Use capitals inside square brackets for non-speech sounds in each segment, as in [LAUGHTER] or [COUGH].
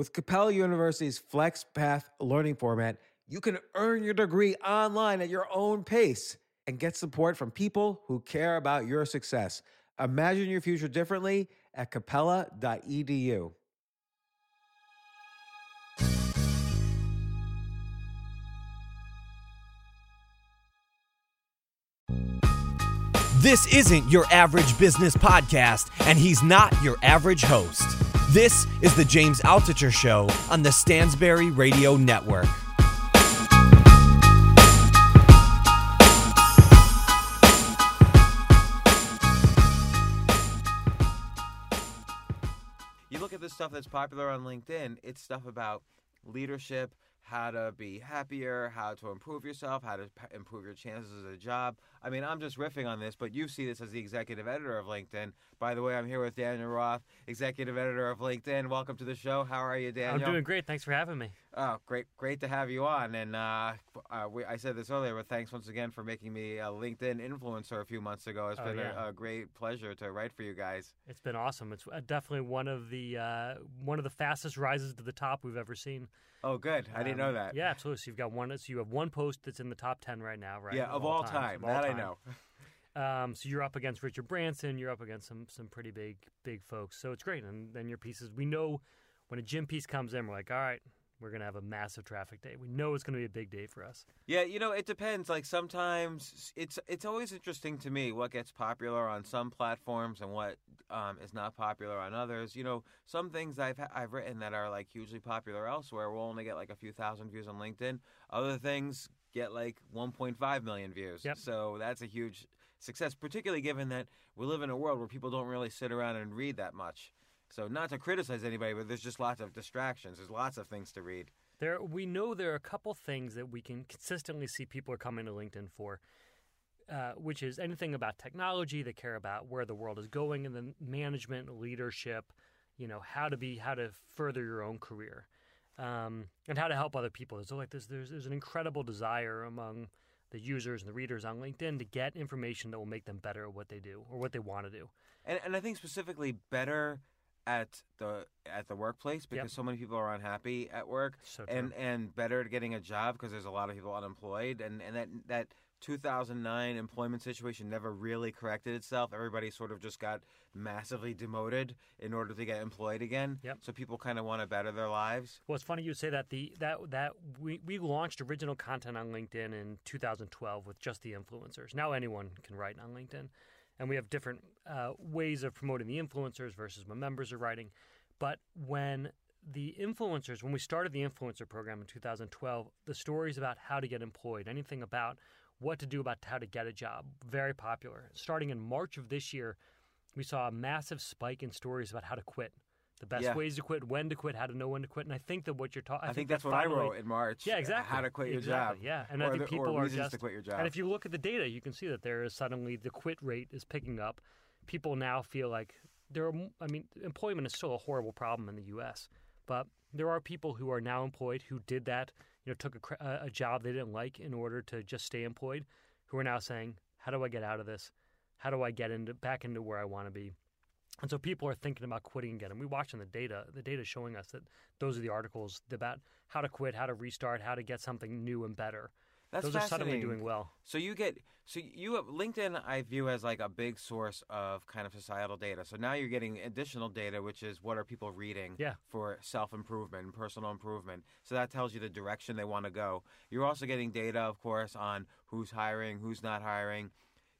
With Capella University's FlexPath learning format, you can earn your degree online at your own pace and get support from people who care about your success. Imagine your future differently at capella.edu. This isn't your average business podcast, and he's not your average host. This is the James Altucher Show on the Stansberry Radio Network. You look at the stuff that's popular on LinkedIn, it's stuff about leadership, how to be happier, how to improve yourself, how to p- improve your chances at a job. I mean, I'm just riffing on this, but you see this as the executive editor of LinkedIn. By the way, I'm here with Daniel Roth, executive editor of LinkedIn. Welcome to the show. How are you, Daniel? I'm doing great. Thanks for having me. Oh, great, great to have you on. And uh, uh, we, I said this earlier, but thanks once again for making me a LinkedIn influencer a few months ago. It's Oh, been yeah. a, a great pleasure to write for you guys. It's been awesome. It's uh, definitely one of the uh, one of the fastest rises to the top we've ever seen. Oh, good. I didn't Um, know that. Yeah, absolutely. So you've got one. So you have one post that's in the top ten right now, right? Yeah, of all time. of all That I know. [LAUGHS] Um, so you're up against Richard Branson. You're up against some some pretty big big folks. So it's great. And then your pieces. We know when a gym piece comes in, we're like, all right, we're gonna have a massive traffic day. We know it's gonna be a big day for us. Yeah, you know, it depends. Like sometimes it's it's always interesting to me what gets popular on some platforms and what um, is not popular on others. You know, some things I've I've written that are like hugely popular elsewhere will only get like a few thousand views on LinkedIn. Other things get like 1.5 million views. Yep. So that's a huge success, particularly given that we live in a world where people don't really sit around and read that much. So not to criticize anybody, but there's just lots of distractions. There's lots of things to read. There, we know there are a couple things that we can consistently see people are coming to LinkedIn for, uh, which is anything about technology. They care about where the world is going, and then management, leadership. You know how to be, how to further your own career, um, and how to help other people. So like this, there's there's an incredible desire among the users and the readers on LinkedIn to get information that will make them better at what they do or what they want to do. and and I think specifically better at the at the workplace because Yep. so many people are unhappy at work So and and better at getting a job because there's a lot of people unemployed and and that that 2009 employment situation never really corrected itself everybody sort of just got massively demoted in order to get employed again Yep. so people kind of want to better their lives Well, it's funny you say that. The that that we we launched original content on LinkedIn in 2012 with just the influencers. Now anyone can write on LinkedIn, and we have different uh, ways of promoting the influencers versus when members are writing. But when the influencers, when we started the influencer program in 2012, the stories about how to get employed, anything about what to do about how to get a job, very popular. Starting in March of this year, we saw a massive spike in stories about how to quit. The best Yeah. ways to quit, when to quit, how to know when to quit, and I think that what you're talking, I, think, that's what I wrote in March Yeah, exactly. how to quit your Exactly, job Yeah, and or I think the- people are just. to quit your job And if you look at the data, you can see that there is suddenly the quit rate is picking up. People now feel like there are. I mean, employment is still a horrible problem in the U.S., but there are people who are now employed who did that. You know, took a, a a job they didn't like in order to just stay employed, who are now saying, "How do I get out of this? How do I get into back into where I want to be?" And so people are thinking about quitting again. And we're watching the data. The data is showing us that those are the articles about how to quit, how to restart, how to get something new and better. that's those are suddenly doing well. So you get so you have LinkedIn I view as like a big source of kind of societal data. So now you're getting additional data which is what are people reading Yeah. for self-improvement and personal improvement. So that tells you the direction they want to go. You're also getting data of course on who's hiring, who's not hiring.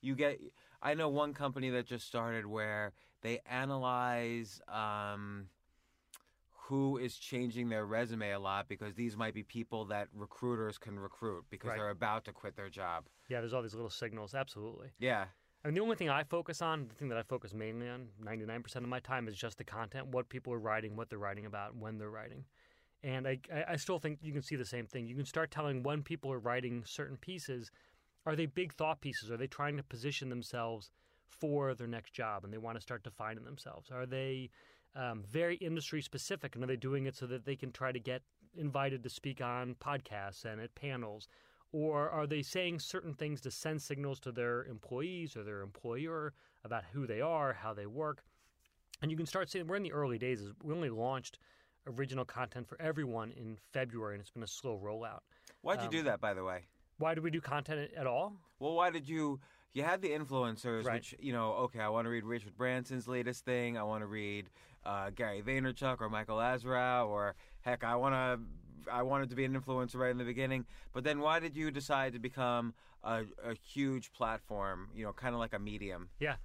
You get I know one company that just started where they analyze um who is changing their resume a lot because these might be people that recruiters can recruit because Right. they're about to quit their job. Yeah, there's all these little signals. Absolutely. Yeah. I mean, the only thing I focus on, the thing that I focus mainly on, 99% of my time is just the content, what people are writing, what they're writing about, when they're writing. And I, I I still think you can see the same thing. You can start telling when people are writing certain pieces, are they big thought pieces? Are they trying to position themselves for their next job and they want to start defining themselves? Are they um, very industry specific and are they doing it so that they can try to get invited to speak on podcasts and at panels? Or are they saying certain things to send signals to their employees or their employer about who they are, how they work? And you can start seeing we're in the early days. We only launched original content for everyone in February, and it's been a slow rollout. Why'd you Um, do that, by the way? Why did we do content at all? Well, why did you? You had the influencers, Right. which you know. Okay, I want to read Richard Branson's latest thing. I want to read uh, Gary Vaynerchuk or Michael Azra, or heck, I want to. I wanted to be an influencer right in the beginning. But then, why did you decide to become a, a huge platform? You know, kind of like a medium. Yeah.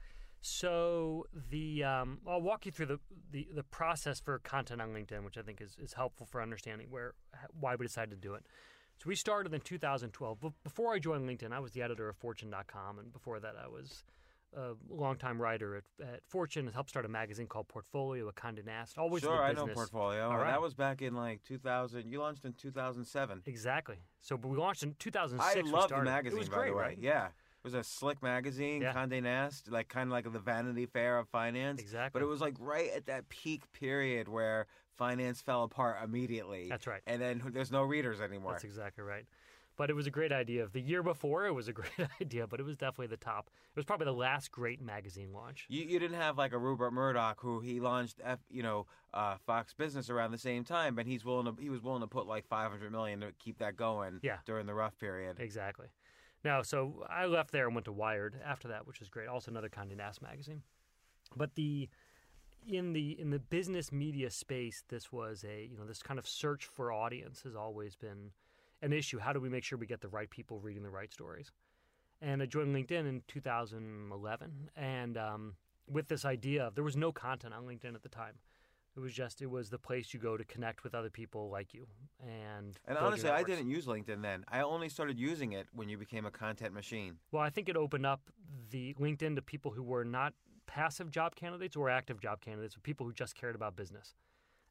So the um, I'll walk you through the, the, the process for content on LinkedIn, which I think is, is helpful for understanding where why we decided to do it. So we started in 2012. Before I joined LinkedIn, I was the editor of Fortune.com, and before that, I was a longtime writer at, at Fortune. And helped start a magazine called Portfolio, a Condé Nast. Always sure, I know Portfolio. All right. That was back in like 2000. You launched in 2007. Exactly. So, but we launched in 2006. I we love the magazine, It was by great, the way. right? Yeah. It was a slick magazine, Yeah. Condé Nast, like kind of like the Vanity Fair of finance. Exactly. But it was like right at that peak period where finance fell apart immediately. That's right. And then there's no readers anymore. That's exactly right. But it was a great idea. The year before, it was a [LAUGHS] great idea, but it was definitely the top. It was probably the last great magazine launch. You, you didn't have like a Rupert Murdoch who he launched, F, you know, uh, Fox Business around the same time, but he's willing to he was willing to put like 500 million to keep that going. Yeah. During the rough period. Exactly. Now, so I left there and went to Wired after that, which was great. Also another Condé Nast magazine. But the in the in the business media space, this was a you know this kind of search for audience has always been an issue. How do we make sure we get the right people reading the right stories? And I joined LinkedIn in 2011, and um, with this idea of there was no content on LinkedIn at the time. It was just it was the place you go to connect with other people like you and And honestly, I didn't use LinkedIn then. I only started using it when you became a content machine. Well, I think it opened up the LinkedIn to people who were not passive job candidates or active job candidates, people who just cared about business.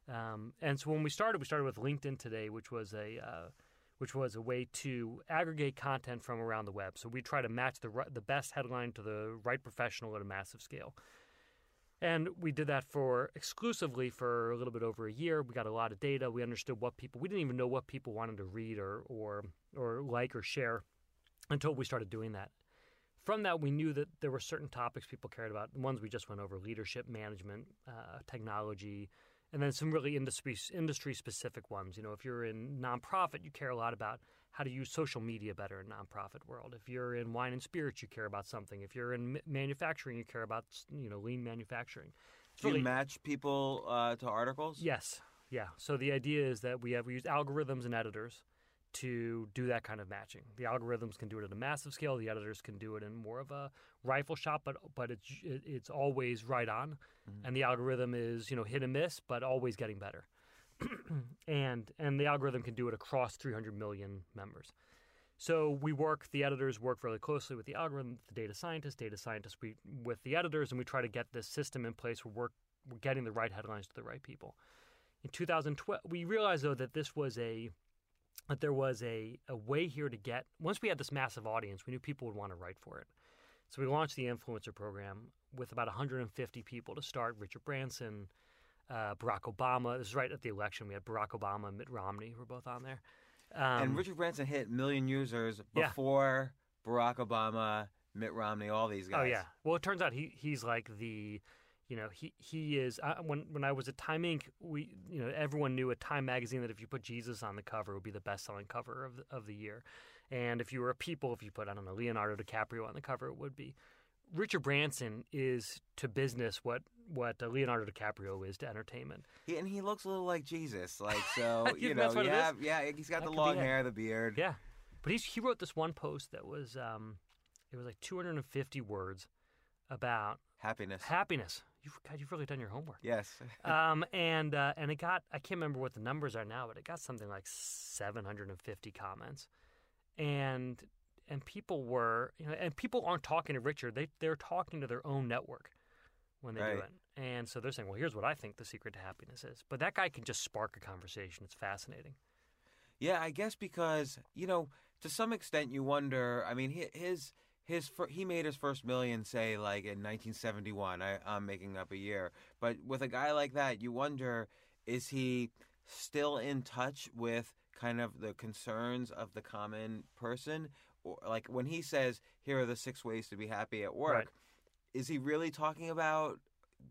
Um, and so when we started, we started with LinkedIn Today, which was a uh, which was a way to aggregate content from around the web. So we try to match the the best headline to the right professional at a massive scale. And we did that for exclusively for a little bit over a year. We got a lot of data. We understood what people. We didn't even know what people wanted to read or or or like or share until we started doing that. From that, we knew that there were certain topics people cared about. The ones we just went over: leadership, management, uh, technology, and then some really industry industry specific ones. You know, if you're in nonprofit, you care a lot about how to use social media better in nonprofit world. If you're in wine and spirits, you care about something. If you're in manufacturing, you care about you know lean manufacturing. It's Do you really- match people uh, to articles? Yes, yeah. So the idea is that we have we use algorithms and editors to do that kind of matching. The algorithms can do it at a massive scale. The editors can do it in more of a rifle shot, but but it's it, it's always right on, mm-hmm. and the algorithm is you know hit and miss, but always getting better. [CLEARS THROAT] and and the algorithm can do it across 300 million members. So we work, the editors work really closely with the algorithm, the data scientists, data scientists we, with the editors, and we try to get this system in place where we're, we're getting the right headlines to the right people. In 2012, we realized though that this was a that there was a, a way here to get once we had this massive audience, we knew people would want to write for it. So we launched the influencer program with about 150 people to start. Richard Branson, uh, Barack Obama. This is right at the election. We had Barack Obama and Mitt Romney who were both on there. Um, and Richard Branson hit million users Yeah. before Barack Obama, Mitt Romney, all these guys. Oh yeah. Well, it turns out he he's like the, you know, he he is. When when I was at Time Inc., we you know everyone knew at Time magazine that if you put Jesus on the cover, it would be the best selling cover of the, of the year, and if you were a People, if you put I don't know Leonardo DiCaprio on the cover, it would be. Richard Branson is to business what what uh, Leonardo DiCaprio is to entertainment. He, and he looks a little like Jesus. Like so, [LAUGHS] You you know, that's what you it is? yeah, he's got That the long it. hair, the beard. Yeah, but he's he wrote this one post that was um, it was like 250 words about Happiness. happiness. You've God, you've really done your homework. yes. [LAUGHS] um, and uh, and it got I can't remember what the numbers are now, but it got something like 750 comments, and and people were you know and people aren't talking to Richard, they they're talking to their own network when they do it, and so they're saying, well, here's what I think the secret to happiness is, but that guy can just spark a conversation. It's fascinating. Yeah, I guess because you know, to some extent, you wonder. I mean, his his fir- he made his first million, say, like in 1971. I, I'm making up a year, but with a guy like that, you wonder: is he still in touch with kind of the concerns of the common person? Or like when he says, "Here are the six ways to be happy at work," Right. is he really talking about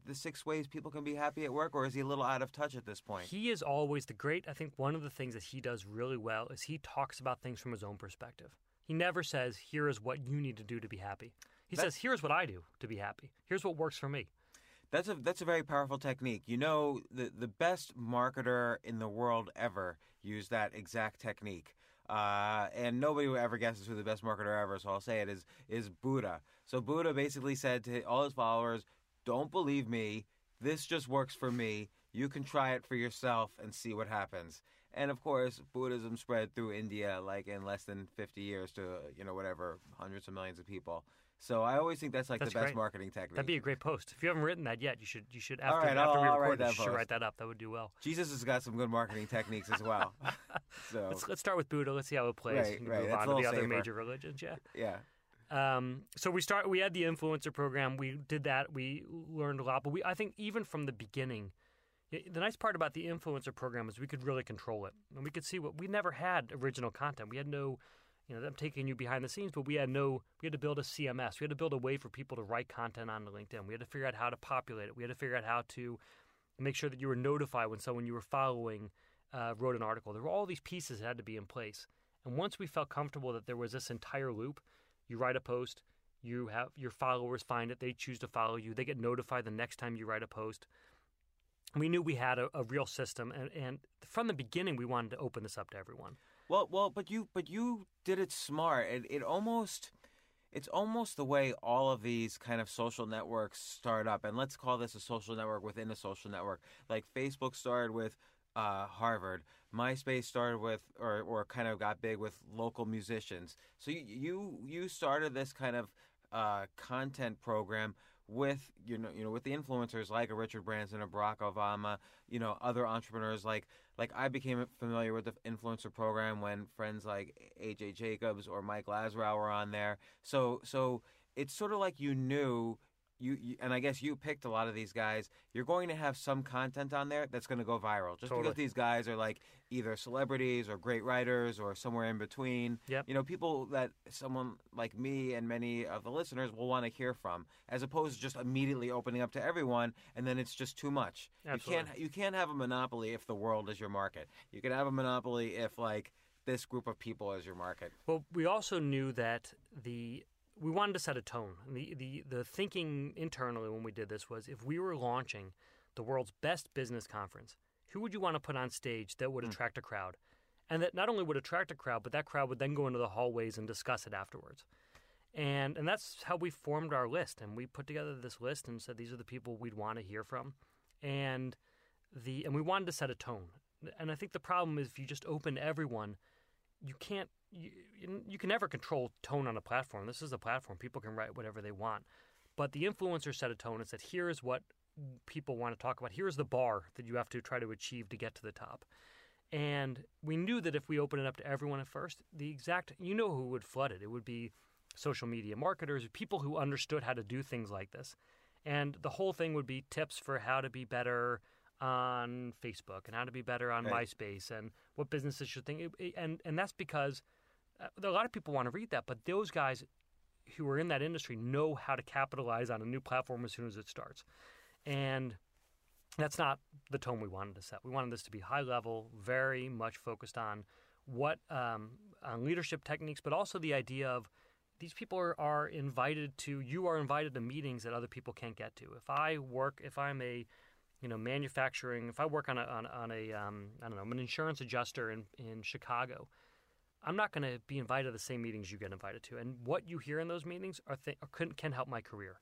the six ways people can be happy at work, or is he a little out of touch at this point? He is always the great. I think one of the things that he does really well is he talks about things from his own perspective. He never says, "Here is what you need to do to be happy." He That- says, "Here's what I do to be happy. Here's what works for me." That's a that's a very powerful technique. You know, the the best marketer in the world ever used that exact technique. Uh, and nobody ever guesses who the best marketer ever, so I'll say it is is Buddha. So Buddha basically said to all his followers, "Don't believe me. This just works for me. You can try it for yourself and see what happens." And of course, Buddhism spread through India like in less than 50 years to you know whatever hundreds of millions of people. So I always think that's like That's the best great. marketing technique. That'd be a great post. If you haven't written that yet, you should. You should after, right, after we record this, you should post. write that up. That would do well. Jesus has got some good marketing techniques as well. [LAUGHS] so Let's let's start with Buddha. Let's see how it plays. Right, right. Move That's on to the little other major religions. Yeah. yeah, Um, so we start. We had the influencer program. We did that. We learned a lot. But we, I think, even from the beginning, the nice part about the influencer program is we could really control it, and we could see what we never had original content. We had no, you know, I'm taking you behind the scenes, but we had no. We had to build a CMS. We had to build a way for people to write content on LinkedIn. We had to figure out how to populate it. We had to figure out how to make sure that you were notified when someone you were following uh, wrote an article. There were all these pieces that had to be in place. And once we felt comfortable that there was this entire loop, you write a post, you have your followers find it, they choose to follow you, they get notified the next time you write a post. We knew we had a, a real system, and, and from the beginning, we wanted to open this up to everyone. well, well, but you, but you did it smart. It, it almost, it's almost the way all of these kind of social networks start up. And let's call this a social network within a social network. Like Facebook started with uh, Harvard. MySpace started with, or, or kind of got big with local musicians. So you, you, you started this kind of uh, content program with you know you know with the influencers like a Richard Branson, a Barack Obama, you know other entrepreneurs like like I became familiar with the influencer program when friends like AJ Jacobs or Mike Lazerow were on there. So so it's sort of like you knew you, you and I guess you picked a lot of these guys. You're going to have some content on there that's going to go viral just Totally. because these guys are like either celebrities or great writers or somewhere in between. Yep. You know, people that someone like me and many of the listeners will want to hear from, as opposed to just immediately opening up to everyone, and then it's just too much. Absolutely. You can't you can't have a monopoly if the world is your market. You can have a monopoly if like this group of people is your market. Well, we also knew that the we wanted to set a tone. The, the the thinking internally when we did this was if we were launching the world's best business conference, who would you want to put on stage that would hmm. attract a crowd? And that not only would attract a crowd, but that crowd would then go into the hallways and discuss it afterwards. And and that's how we formed our list. And we put together this list and said these are the people we'd want to hear from. And the and we wanted to set a tone. And I think the problem is if you just open everyone, you can't you, you can never control tone on a platform. This is a platform; people can write whatever they want. But the influencer set a tone and said, "Here is what people want to talk about. Here is the bar that you have to try to achieve to get to the top." And we knew that if we open it up to everyone at first, the exact you know who would flood it. It would be social media marketers, people who understood how to do things like this. And the whole thing would be tips for how to be better on Facebook and how to be better on Right. MySpace and what businesses should think. And and that's because a lot of people want to read that, but those guys who are in that industry know how to capitalize on a new platform as soon as it starts. And that's not the tone we wanted to set. We wanted this to be high level, very much focused on what um, on leadership techniques, but also the idea of these people are, are invited to. You are invited to meetings that other people can't get to. If I work, if I'm a you know manufacturing, if I work on a on, on a um, I don't know, I'm an insurance adjuster in in Chicago. I'm not going to be invited to the same meetings you get invited to, and what you hear in those meetings are th- can, can help my career,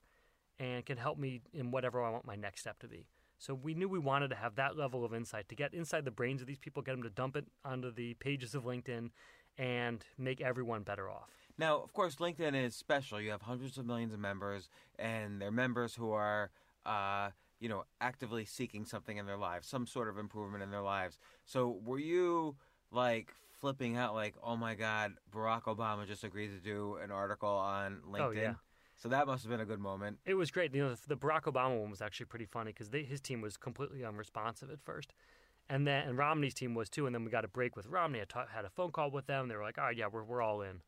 and can help me in whatever I want my next step to be. So we knew we wanted to have that level of insight to get inside the brains of these people, get them to dump it onto the pages of LinkedIn, and make everyone better off. Now, of course, LinkedIn is special. You have hundreds of millions of members, and they're members who are, uh, you know, actively seeking something in their lives, some sort of improvement in their lives. So, were you like flipping out, like, "Oh my God, Barack Obama just agreed to do an article on LinkedIn"? Oh, yeah. So that must have been a good moment. It was great. You know, the Barack Obama one was actually pretty funny because his team was completely unresponsive at first, and then and Romney's team was too. And then we got a break with Romney. I ta- had a phone call with them. They were like, "All right, yeah, we're we're all in."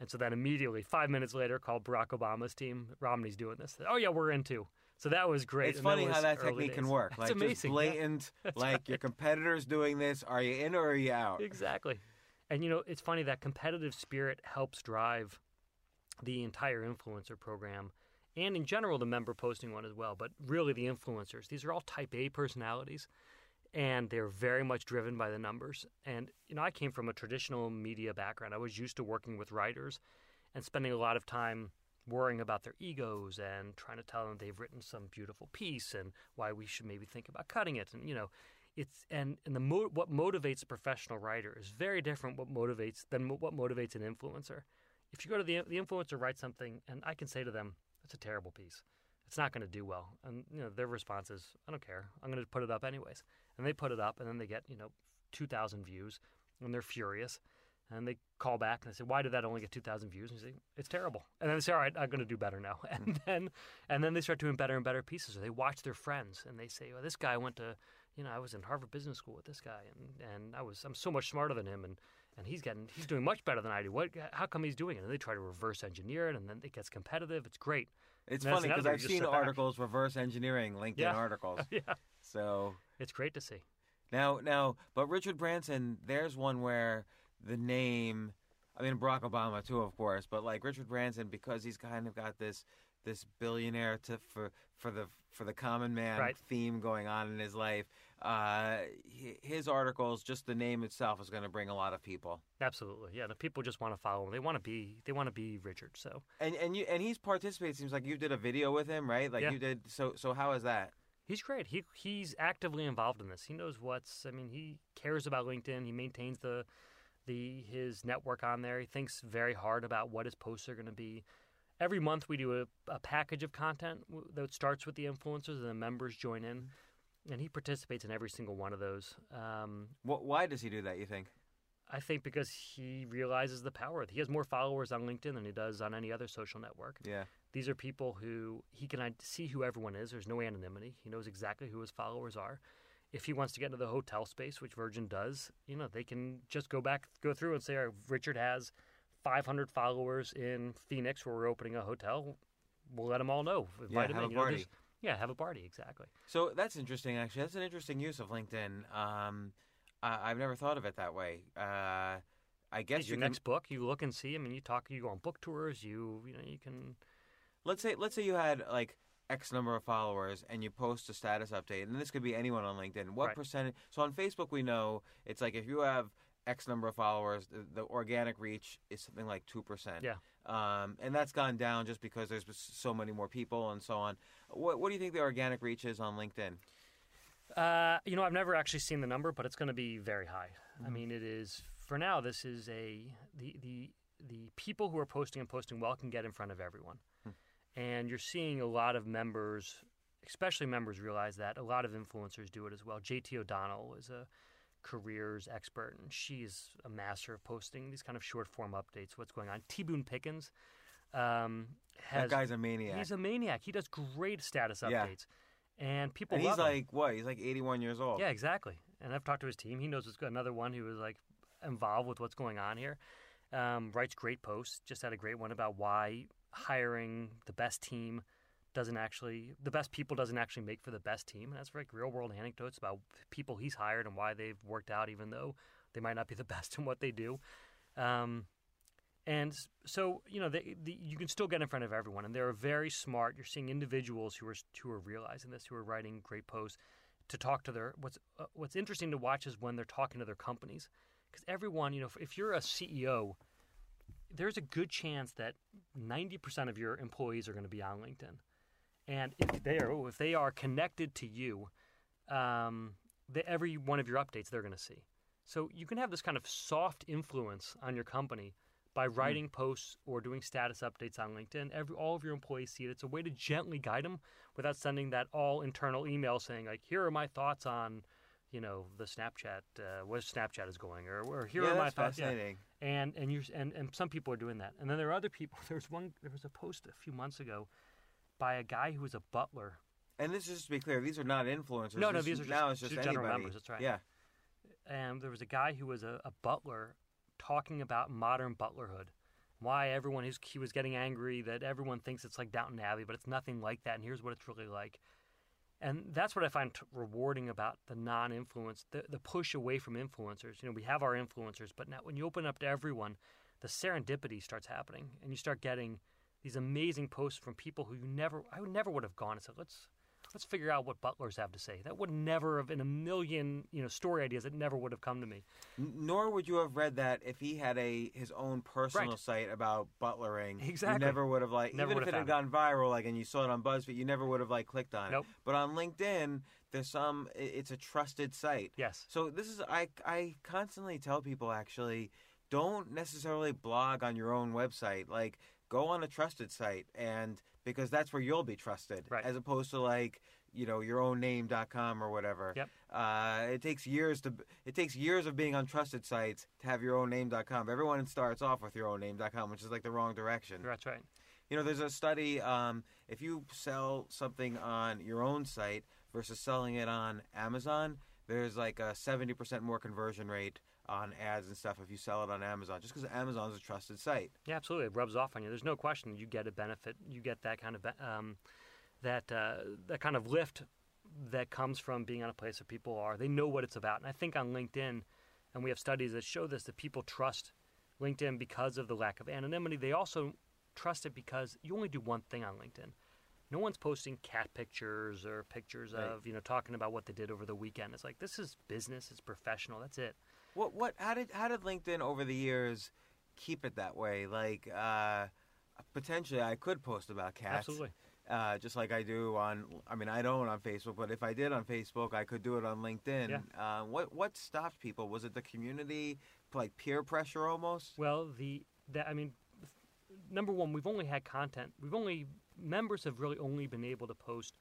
And so then immediately, five minutes later, called Barack Obama's team. Romney's doing this. Oh yeah, we're in too. So that was great. It's and that funny how that technique can work. It's like amazing. just yeah. blatant, [LAUGHS] like your competitor's doing this. Are you in or are you out? Exactly. And you know, it's funny that competitive spirit helps drive the entire influencer program and in general the member posting one as well, but really the influencers. These are all type A personalities and they're very much driven by the numbers. And you know, I came from a traditional media background. I was used to working with writers and spending a lot of time worrying about their egos and trying to tell them they've written some beautiful piece and why we should maybe think about cutting it. And you know it's and and the mo- what motivates a professional writer is very different what motivates than what motivates an influencer. If you go to the the influencer writes something and I can say to them it's a terrible piece. It's not going to do well. And you know their response is I don't care. I'm going to put it up anyways. And they put it up and then they get you know 2000 views and they're furious and they call back and they say, "Why did that only get 2,000 views?" And you say, "It's terrible." And then they say, "All right, I'm going to do better now." [LAUGHS] And hmm. then, and then they start doing better and better pieces. Or they watch their friends and they say, "Well, this guy went to, you know, I was in Harvard Business School with this guy, and and I was I'm so much smarter than him, and and he's getting he's doing much better than I do. What? How come he's doing it?" And they try to reverse engineer it, and then it gets competitive. It's great. It's funny because I've seen sit back. articles reverse engineering LinkedIn Yeah. [LAUGHS] articles. yeah, So it's great to see. now, now, but Richard Branson, there's one where the name, I mean Barack Obama too, of course, but like Richard Branson because he's kind of got this this billionaire to for for the for the common man Right. theme going on in his life. Uh, his articles, just the name itself, is going to bring a lot of people. Absolutely, yeah. The people just want to follow him. They want to be they want to be Richard. So And and you and he's participated. Seems like you did a video with him, right? Like Yeah. you did. So so how is that? He's great. He he's actively involved in this. He knows what's. I mean, he cares about LinkedIn. He maintains the the his network on there. He thinks very hard about what his posts are going to be. Every month we do a, a package of content that starts with the influencers and the members join in, and he participates in every single one of those. Um, Wh- why does he do that? You think? I think because he realizes the power. He has more followers on LinkedIn than he does on any other social network. Yeah. These are people who he can see who everyone is. There's no anonymity. He knows exactly who his followers are. If he wants to get into the hotel space, which Virgin does, you know, they can just go back, go through and say, "All right, Richard has 500 followers in Phoenix where we're opening a hotel. We'll let them all know. Invite Yeah, have in. a You know, party. there's- yeah, have a party. Exactly. So that's interesting, actually. That's an interesting use of LinkedIn. Um, I, I've never thought of it that way. Uh, I guess you your can, next book. You look and see. I mean, you talk. You go on book tours. You, you know, you can. let's say let's say you had like X number of followers and you post a status update, and this could be anyone on LinkedIn. What Right. percentage? So on Facebook, we know it's like if you have X number of followers, the, the organic reach is something like two percent. Yeah. Um, and that's gone down just because there's so many more people and so on. What What do you think the organic reach is on LinkedIn? Uh, you know, I've never actually seen the number, but it's going to be very high. I mean, it is for now. This is a the the the people who are posting and posting well can get in front of everyone, and you're seeing a lot of members, especially members, realize that a lot of influencers do it as well. JT O'Donnell is a careers expert, and she's a master of posting these kind of short form updates. What's going on? T Boone Pickens. Um, has, that guy's a maniac. he's a maniac. He does great status Yeah. updates, and people and he's love him. like what? He's like 81 years old. Yeah, exactly. And I've talked to his team. He knows what's good. Another one who was like involved with what's going on here. Um, writes great posts. Just had a great one about why hiring the best team doesn't actually the best people doesn't actually make for the best team. And that's like real world anecdotes about people he's hired and why they've worked out, even though they might not be the [LAUGHS] best in what they do. Um, and so, you know, the, you can still get in front of everyone, and they're very smart. You're seeing individuals who are who are realizing this, who are writing great posts to talk to their. What's uh, what's interesting to watch is when they're talking to their companies, because everyone, you know, if, if you're a CEO, there's a good chance that 90% of your employees are going to be on LinkedIn, and if they are if they are connected to you, um, the, every one of your updates they're going to see. So you can have this kind of soft influence on your company by writing posts or doing status updates on LinkedIn. Every all of your employees see it. It's a way to gently guide them without sending that all internal email saying like, "Here are my thoughts on." You know the Snapchat, uh, where Snapchat is going, or, or here yeah, are my thoughts. Yeah fascinating. and and you and and some people are doing that. And then there are other people. [LAUGHS] There was one. There was a post a few months ago by a guy who was a butler. And this is just to be clear, these are not influencers. No, no, these are just- now it's just just general anybody. members, that's right. Yeah, And there was a guy who was a, a butler talking about modern butlerhood why everyone is he was getting angry that everyone thinks it's like Downton Abbey, but it's nothing like that, and here's what it's really like. And that's what I find t- rewarding about the non-influence, the, the push away from influencers. You know, we have our influencers, but now when you open up to everyone, the serendipity starts happening, and you start getting these amazing posts from people who you never, I never would have gone and said, let's let's figure out what butlers have to say. That would never have, in a million, you know, story ideas, it never would have come to me. Nor would you have read that if he had a his own personal Right. site about butlering. Exactly. You never would have like Never even if it had gone viral, like and you saw it on BuzzFeed, you never would have like clicked on Nope. it. But on LinkedIn, there's some. It's a trusted site. Yes. So this is I I constantly tell people actually don't necessarily blog on your own website. Like go on a trusted site and because that's where you'll be trusted Right. as opposed to like you know your own name.com or whatever. Yep. Uh, it takes years to it takes years of being on trusted sites to have your own name.com. Everyone starts off with your own name.com, which is like the wrong direction. That's right. You know, there's a study. Um, if you sell something on your own site versus selling it on Amazon, there's like a 70% more conversion rate on ads and stuff if you sell it on Amazon, just because Amazon's a trusted site. Yeah, absolutely. It rubs off on you. There's no question. You get a benefit. You get that kind of um, that uh, that kind of lift that comes from being on a place where people are. They know what it's about. And I think on LinkedIn, and we have studies that show this, that people trust LinkedIn because of the lack of anonymity. They also trust it because you only do one thing on LinkedIn. No one's posting cat pictures or pictures Right. of you know talking about what they did over the weekend. It's like this is business. It's professional. That's it. What what how did how did LinkedIn over the years keep it that way? Like uh, potentially, I could post about cats. Absolutely. Uh, just like I do on, I mean, I don't on Facebook, but if I did on Facebook, I could do it on LinkedIn. Yeah. Uh, what what stopped people? Was it the community, like peer pressure almost? Well, the that I mean, number one, we've only had content. We've only members have really only been able to post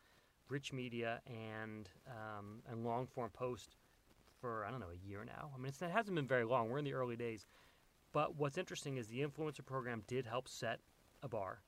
rich media and um, and long form post for I don't know a year now. I mean, it's, it hasn't been very long. We're in the early days. But what's interesting is the influencer program did help set a bar,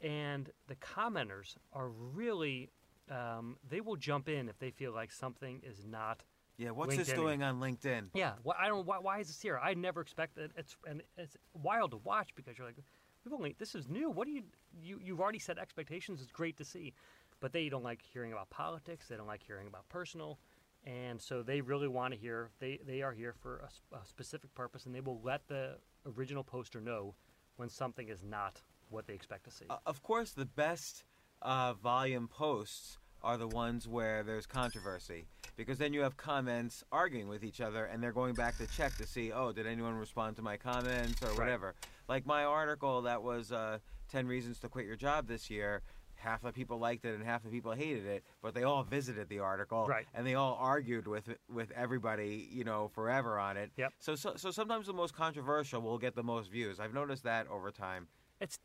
and the commenters are really um, they will jump in if they feel like something is not Yeah. What's this going on LinkedIn? yeah, why, I don't. Why, why is this here? I never expected it's and it's wild to watch because you're like, we've only this is new. What do you you you've already set expectations? It's great to see, but they don't like hearing about politics. They don't like hearing about personal, and so they really want to hear. They they are here for a specific purpose, and they will let the original poster know when something is not what they expect to see. Uh, of course, the best uh, volume posts are the ones where there's controversy because then you have comments arguing with each other and they're going back to check to see oh did anyone respond to my comments or Right. whatever like my article that was uh, 10 reasons to quit your job this year half the people liked it and half the people hated it but they all visited the article Right. and they all argued with with everybody you know forever on it Yep. so, so so sometimes the most controversial will get the most views i've noticed that over time it's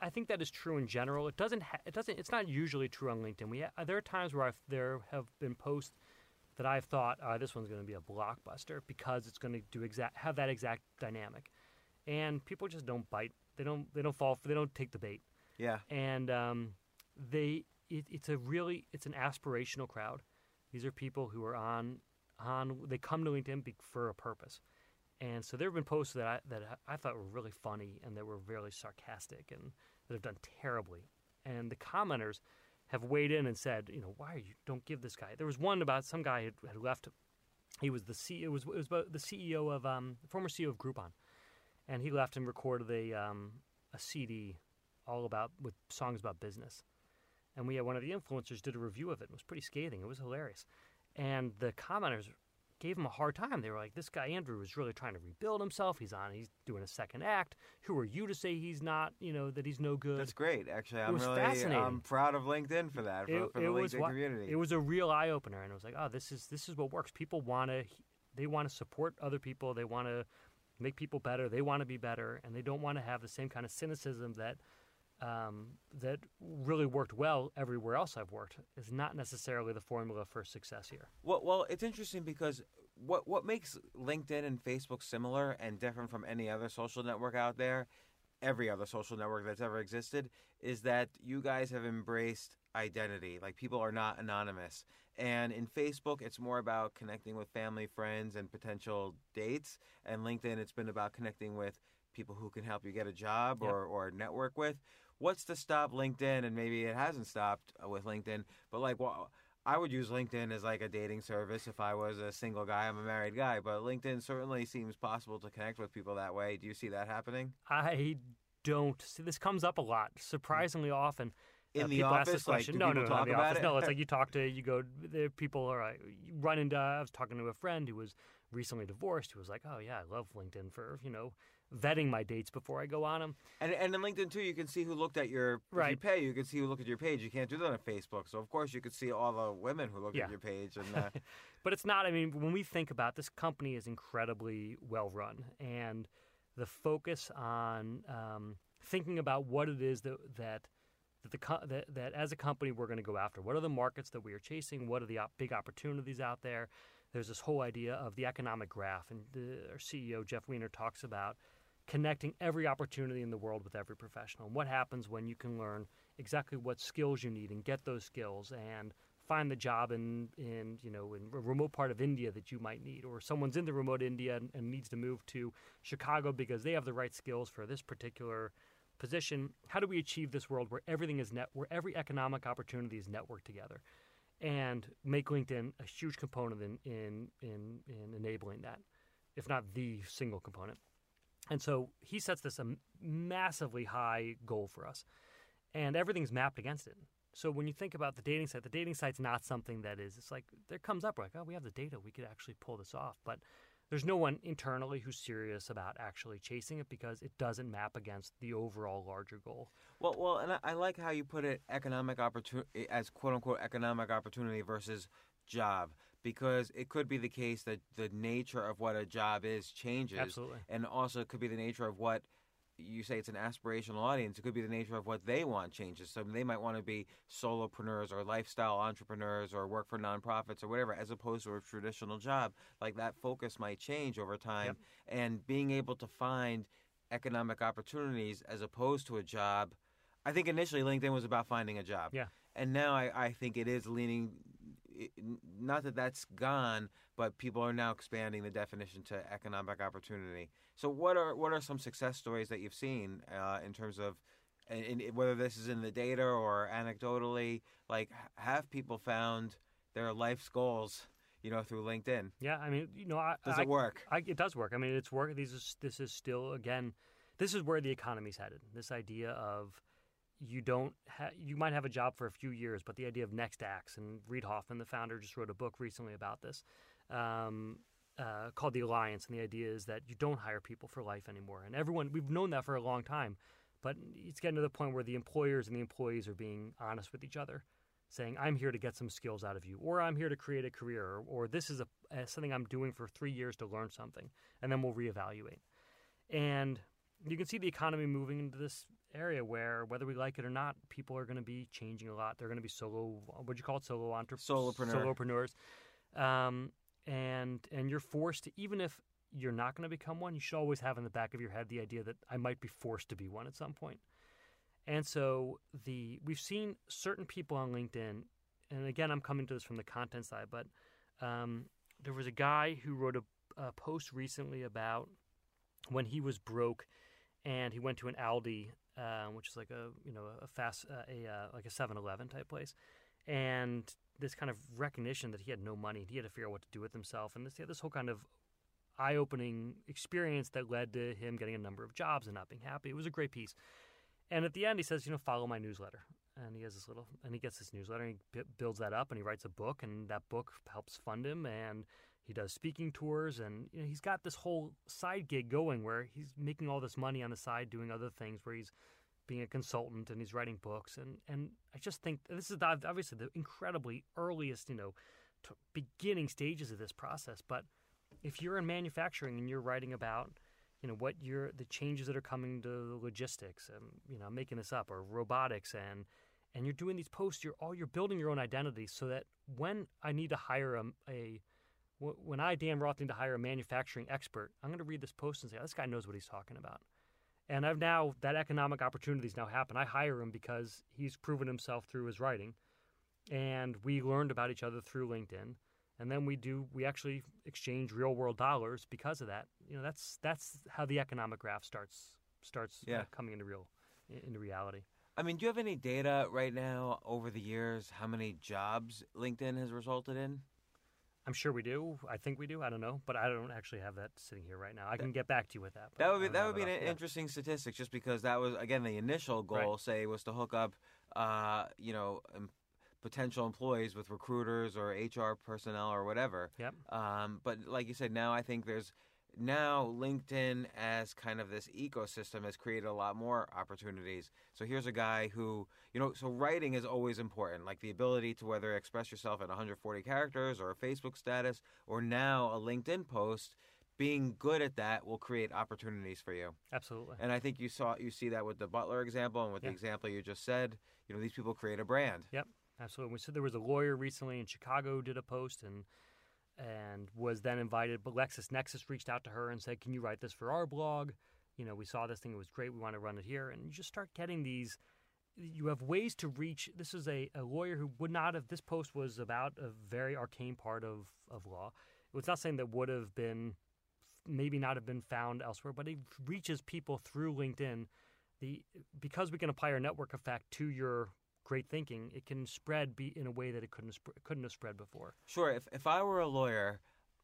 I think that is true in general. It doesn't ha- it doesn't it's not usually true on LinkedIn. We ha- there are times where I've, there have been posts that I've thought uh, this one's going to be a blockbuster because it's going to do exact have that exact dynamic, and people just don't bite. They don't they don't fall for they don't take the bait, yeah and um, they it, it's a really it's an aspirational crowd. These are people who are on on they come to LinkedIn for a purpose. And so there have been posts that I, that I thought were really funny and that were really sarcastic and that have done terribly. And the commenters have weighed in and said, you know, why are you don't give this guy? There was one about some guy had, had left. He was the C. It was it was about the CEO of um, former CEO of Groupon, and he left and recorded a um, a CD all about with songs about business. And we had one of the influencers did a review of it. It was pretty scathing. It was hilarious. And the commenters gave him a hard time. They were like, "This guy Andrew is really trying to rebuild himself. He's on. He's doing a second act. Who are you to say he's not? You know that he's no good." That's great. Actually, I'm really. I'm proud of LinkedIn for that for, it, for the was LinkedIn wa- community. It was a real eye opener, and it was like, oh, this is this is what works. People want to, they want to support other people. They want to make people better. They want to be better, and they don't want to have the same kind of cynicism that um, that really worked well everywhere else I've worked. Is not necessarily the formula for success here. well, well, it's interesting because what what makes LinkedIn and Facebook similar and different from any other social network out there, every other social network that's ever existed, is that you guys have embraced identity. Like people are not anonymous. And in Facebook, it's more about connecting with family, friends, and potential dates. And LinkedIn, it's been about connecting with people who can help you get a job Yep. or, or network with. What's to stop LinkedIn? And maybe it hasn't stopped uh, with LinkedIn, but like, well, I would use LinkedIn as like a dating service if I was a single guy. I'm a married guy, but LinkedIn certainly seems possible to connect with people that way. Do you see that happening? I don't see this comes up a lot, surprisingly often. In Uh, the people ask this office, like, question. do no, no, no, not the about office. it? No, it's [LAUGHS] like you talk to, you go, there people are, like, you run into, I was talking to a friend who was recently divorced who was like, oh, yeah, I love LinkedIn for, you know, vetting my dates before I go on them. And and in LinkedIn too, you can see who looked at your if you Right. pay. You can see who looked at your page. You can't do that on Facebook. So of course you could see all the women who looked Yeah. at your page. And uh, [LAUGHS] But it's not. I mean, when we think about this company, is incredibly well run, and the focus on um, thinking about what it is that that that the co- that, that as a company we're going to go after. What are the markets that we are chasing? What are the op- big opportunities out there? There's this whole idea of the economic graph, and the, our CEO Jeff Weiner talks about connecting every opportunity in the world with every professional. And what happens when you can learn exactly what skills you need and get those skills and find the job in, in you know in a remote part of India that you might need, or someone's in the remote India and, and needs to move to Chicago because they have the right skills for this particular position. How do we achieve this world where everything is net, where every economic opportunity is networked together, and make LinkedIn a huge component in in in, in enabling that, if not the single component. And so he sets this a massively high goal for us, and everything's mapped against it. So when you think about the dating site, the dating site's not something that is. It's like there comes up like, oh, we have the data, we could actually pull this off, but there's no one internally who's serious about actually chasing it because it doesn't map against the overall larger goal. well, well, and I, I like how you put it economic opportunity as quote unquote economic opportunity versus job because it could be the case that the nature of what a job is changes. Absolutely. and also it could be the nature of what you say it's an aspirational audience. It could be the nature of what they want changes. So they might want to be solopreneurs or lifestyle entrepreneurs or work for nonprofits or whatever, as opposed to a traditional job. Like that focus might change over time. And being able to find economic opportunities as opposed to a job. I think initially LinkedIn was about finding a job. Yeah. And now I, I think it is leaning, it- not that that's gone, but people are now expanding the definition to economic opportunity. So what are what are some success stories that you've seen uh, in terms of, and, and whether this is in the data or anecdotally, like have people found their life's goals, you know, through LinkedIn? Yeah, I mean, you know, I, Does I, it work? I, it does work. I mean, it's work. These is this is still again, this is where the economy's headed. This idea of you don't ha- you might have a job for a few years, but the idea of next acts and Reid Hoffman, the founder, just wrote a book recently about this. Um, uh, called the Alliance, and the idea is that you don't hire people for life anymore. And everyone, we've known that for a long time, but it's getting to the point where the employers and the employees are being honest with each other, saying, "I'm here to get some skills out of you," or "I'm here to create a career," or, or "This is a, something I'm doing for three years to learn something," and then we'll reevaluate. And you can see the economy moving into this area where, whether we like it or not, people are going to be changing a lot. They're going to be solo. What'd you call it? Solo entrepreneurs. Solopreneur. Solopreneurs. Um, and and you're forced to even if you're not going to become one, you should always have in the back of your head the idea that I might be forced to be one at some point. And so the we've seen certain people on LinkedIn, and again, I'm coming to this from the content side, but um, there was a guy who wrote a, a post recently about when he was broke, and he went to an Aldi, uh, which is like a you know a fast uh, a uh, like a 7-Eleven type place, and this kind of recognition that he had no money, he had to figure out what to do with himself, and this this whole kind of eye-opening experience that led to him getting a number of jobs and not being happy. It was a great piece. And at the end, he says, you know, follow my newsletter. And he has this little, and he gets this newsletter, and he b- builds that up, and he writes a book, and that book helps fund him, and he does speaking tours, and you know, he's got this whole side gig going where he's making all this money on the side, doing other things, where he's being a consultant and he's writing books, and and I just think this is obviously the incredibly earliest, you know, beginning stages of this process, but if you're in manufacturing and you're writing about you know what you're the changes that are coming to logistics and you know I'm making this up or robotics and and you're doing these posts you're all you're building your own identity so that when I need to hire a, a when I Dan Roth need to hire a manufacturing expert I'm going to read this post and say this guy knows what he's talking about and I've now that economic opportunities now happen I hire him because he's proven himself through his writing and we learned about each other through LinkedIn and then we do we actually exchange real world dollars because of that. You know, that's that's how the economic graph starts starts uh, Yeah. coming into real into reality. I mean, do you have any data right now over the years how many jobs LinkedIn has resulted in? I'm sure we do. I think we do. I don't know, but I don't actually have that sitting here right now. I can get back to you with that. That would be that would be an yeah. interesting statistic, just because that was again the initial goal. Say was to hook up, uh, you know, um, potential employees with recruiters or HR personnel or whatever. Yep. Um, but like you said, now I think there's now LinkedIn as kind of this ecosystem has created a lot more opportunities. So here's a guy who, you know, so writing is always important, like the ability to whether express yourself at 140 characters or a Facebook status or now a LinkedIn post. Being good at that will create opportunities for you. Absolutely. And I think you saw you see that with the Butler example and with Yeah. the example you just said. You know, these people create a brand. Yep, absolutely. We said there was a lawyer recently in Chicago who did a post and and was then invited. But LexisNexis reached out to her and said, "Can you write this for our blog? You know, we saw this thing; it was great. We want to run it here." And you just start getting these. You have ways to reach. This is a, a lawyer who would not have. This post was about a very arcane part of of law. It's not saying that would have been maybe not have been found elsewhere, but it reaches people through LinkedIn. The because we can apply our network effect to your great thinking, it can spread be in a way that it couldn't sp- couldn't have spread before. Sure. If if I were a lawyer,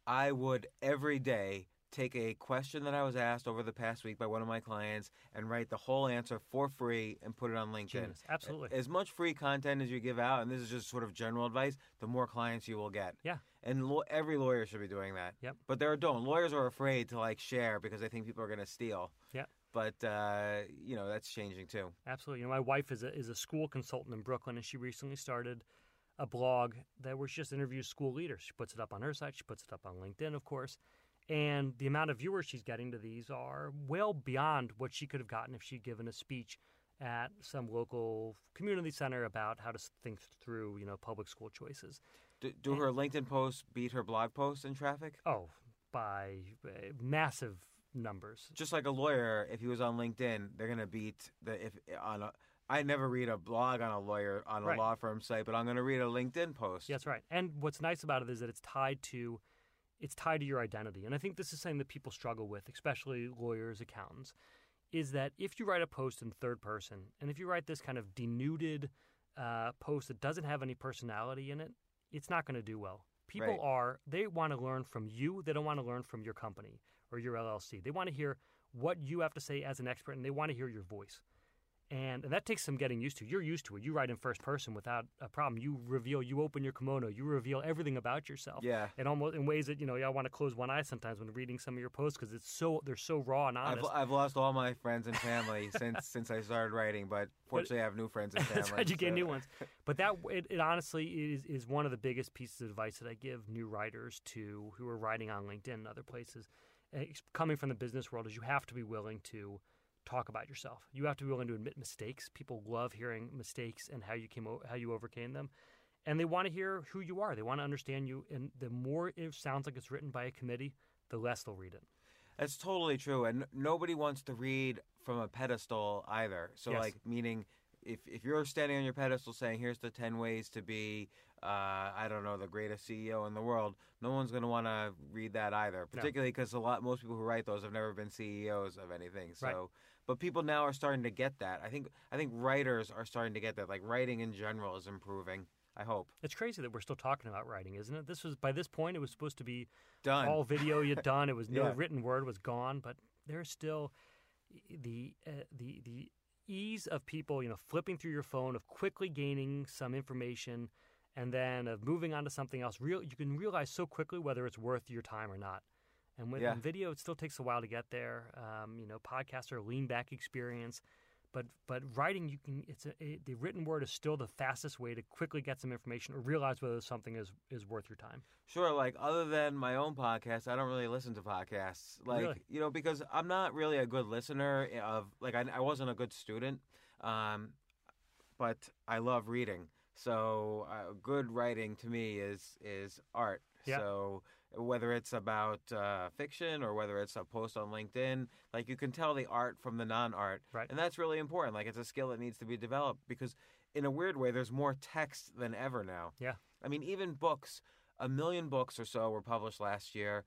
I would every day take a question that I was asked over the past week by one of my clients and write the whole answer for free and put it on LinkedIn. Genius. Absolutely. As much free content as you give out, and this is just sort of general advice, the more clients you will get. Yeah. And lo- every lawyer should be doing that. Yep. But there are don't. Lawyers are afraid to like share because they think people are going to steal. But uh, you know that's changing too. Absolutely. You know, my wife is a is a school consultant in Brooklyn, and she recently started a blog that where she just interviews school leaders. She puts it up on her site. She puts it up on LinkedIn, of course. And the amount of viewers she's getting to these are well beyond what she could have gotten if she'd given a speech at some local community center about how to think through, you know, public school choices. Do, do her LinkedIn posts beat her blog posts in traffic? Oh, by uh, massive numbers. just like a lawyer, if he was on LinkedIn, they're gonna beat the if on a. I never read a blog on a lawyer on a Right. law firm site, but I'm gonna read a LinkedIn post. That's right. And what's nice about it is that it's tied to it's tied to your identity. And I think this is something that people struggle with, especially lawyers, accountants, is that if you write a post in third person, and if you write this kind of denuded uh, post that doesn't have any personality in it, it's not going to do well. People Right. are they want to learn from you. They don't want to learn from your company or your LLC. They want to hear what you have to say as an expert, and they want to hear your voice. And, and that takes some getting used to. You're used to it. You write in first person without a problem. You reveal, you open your kimono, you reveal everything about yourself. Yeah. And almost in ways that you know, I want to close one eye sometimes when reading some of your posts because it's so they're so raw and I've, honest. I've lost all my friends and family [LAUGHS] since since I started writing, but fortunately I have new friends and [LAUGHS] family. Right. You get new ones. But that it, it honestly is is one of the biggest pieces of advice that I give new writers to who are writing on LinkedIn and other places. Eh, Coming from the business world, is you have to be willing to talk about yourself. You have to be willing to admit mistakes. People love hearing mistakes and how you came o- how you overcame them. And they want to hear who you are. They want to understand you. And the more it sounds like it's written by a committee, the less they'll read it. That's totally true, and nobody wants to read from a pedestal either. So, Yes. like, meaning if if you're standing on your pedestal saying, "Here's the ten ways to be," uh, I don't know, the greatest CEO in the world, no one's going to want to read that either. Particularly because a lot, most people who write those have never been CEOs of anything. So, Right. but people now are starting to get that. I think I think writers are starting to get that. Like writing in general is improving. I hope. It's crazy that we're still talking about writing, isn't it? This was by this point it was supposed to be Done. all video you'd [LAUGHS] done. It was no Yeah. written word was gone, but there's still the uh, the the ease of people, you know, flipping through your phone, of quickly gaining some information, and then of moving on to something else. Real, you can realize so quickly whether it's worth your time or not. And with Yeah. video, it still takes a while to get there. Um, you know, podcasts are lean back experience. But, but writing you can it's a, it, the written word is still the fastest way to quickly get some information or realize whether something is, is worth your time. Sure, like other than my own podcast, I don't really listen to podcasts. Like Really? you know, because I'm not really a good listener of like I, I wasn't a good student, um, but I love reading. So uh, good writing to me is is art. Yeah. So whether it's about uh, fiction or whether it's a post on LinkedIn, like you can tell the art from the non-art, Right. and that's really important. Like it's a skill that needs to be developed because in a weird way, there's more text than ever now. Yeah. I mean, even books. a million books or so were published last year,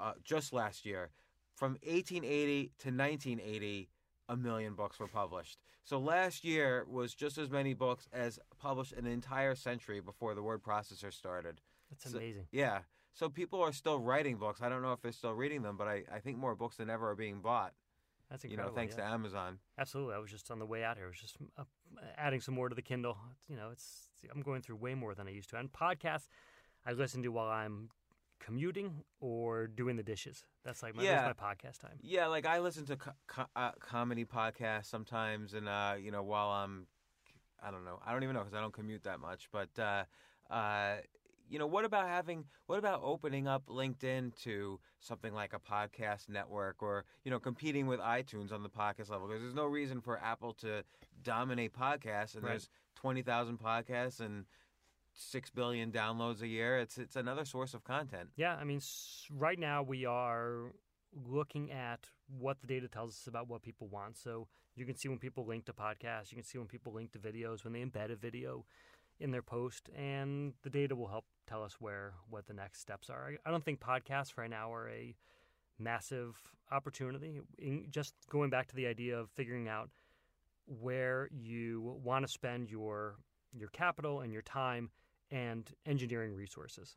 uh, just last year. From 1880 to 1980, a million books were published. So last year was just as many books as published an entire century before the word processor started. That's So- amazing. Yeah. So people are still writing books. I don't know if they're still reading them, but I, I think more books than ever are being bought. That's incredible. You know, thanks yeah. to Amazon. Absolutely. I was just on the way out here. I was just uh, adding some more to the Kindle. You know, it's I'm going through way more than I used to. And podcasts, I listen to while I'm commuting or doing the dishes. That's like my, Yeah. that's my podcast time. Yeah, like I listen to co- co- uh, comedy podcasts sometimes, and uh, you know, while I'm, I don't know, I don't even know because I don't commute that much. But uh, uh, you know, what about having, what about opening up LinkedIn to something like a podcast network, or you know, competing with iTunes on the podcast level? Because there's no reason for Apple to dominate podcasts, and Right. there's twenty thousand podcasts and six billion downloads a year. It's it's another source of content. Yeah, I mean, right now we are looking at what the data tells us about what people want. So you can see when people link to podcasts, you can see when people link to videos, when they embed a video in their post, and the data will help tell us where what the next steps are. I, don't think podcasts right now are a massive opportunity. In, just going back to the idea of figuring out where you want to spend your your capital and your time and engineering resources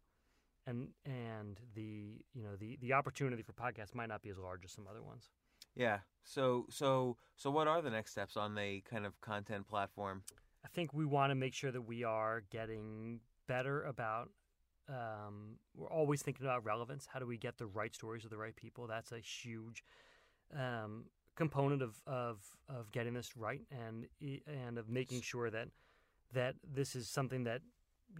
and and the you know the the opportunity for podcasts might not be as large as some other ones. Yeah. So so so what are the next steps on the kind of content platform? I think we want to make sure that we are getting better about. Um, we're always thinking about relevance. How do we get the right stories to the right people? That's a huge um, component of, of of getting this right, and and of making sure that that this is something that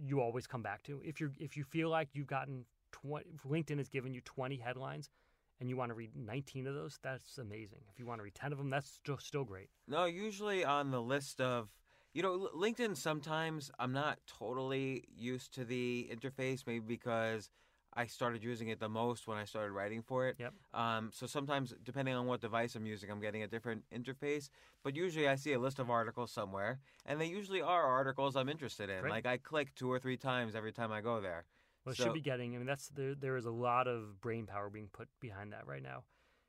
you always come back to. If you if you feel like you've gotten 20, if LinkedIn has given you twenty headlines, and you want to read nineteen of those, that's amazing. If you want to read ten of them, that's still still great. No, usually on the list of you know LinkedIn. Sometimes I'm not totally used to the interface, maybe because I started using it the most when I started writing for it. Yep. Um, so sometimes, depending on what device I'm using, I'm getting a different interface. But usually, I see a list of articles somewhere, and they usually are articles I'm interested in. Great. Like I click two or three times every time I go there. Well, it So- should be getting. I mean, that's there. There is a lot of brain power being put behind that right now.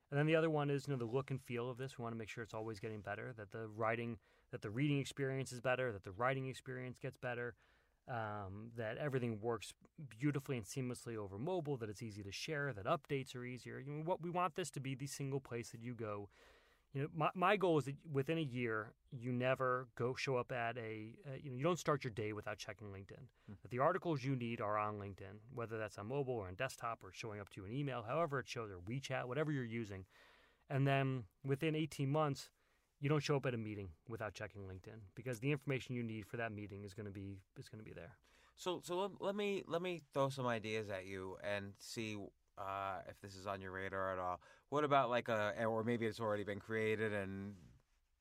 And then the other one is, you know, the look and feel of this. We want to make sure it's always getting better. That the writing, that the reading experience is better. That the writing experience gets better. Um, that everything works beautifully and seamlessly over mobile. That it's easy to share. That updates are easier. You know, what we want this to be the single place that you go. You know, my, my goal is that within a year, you never go show up at a, uh, you know, you don't start your day without checking LinkedIn. That the articles you need are on LinkedIn, whether that's on mobile or on desktop or showing up to an email, however it shows, or WeChat, whatever you're using. And then within 18 months, you don't show up at a meeting without checking LinkedIn because the information you need for that meeting is going to be is going to be there. So so let, let me let me throw some ideas at you and see uh, if this is on your radar at all. What about like a or maybe it's already been created and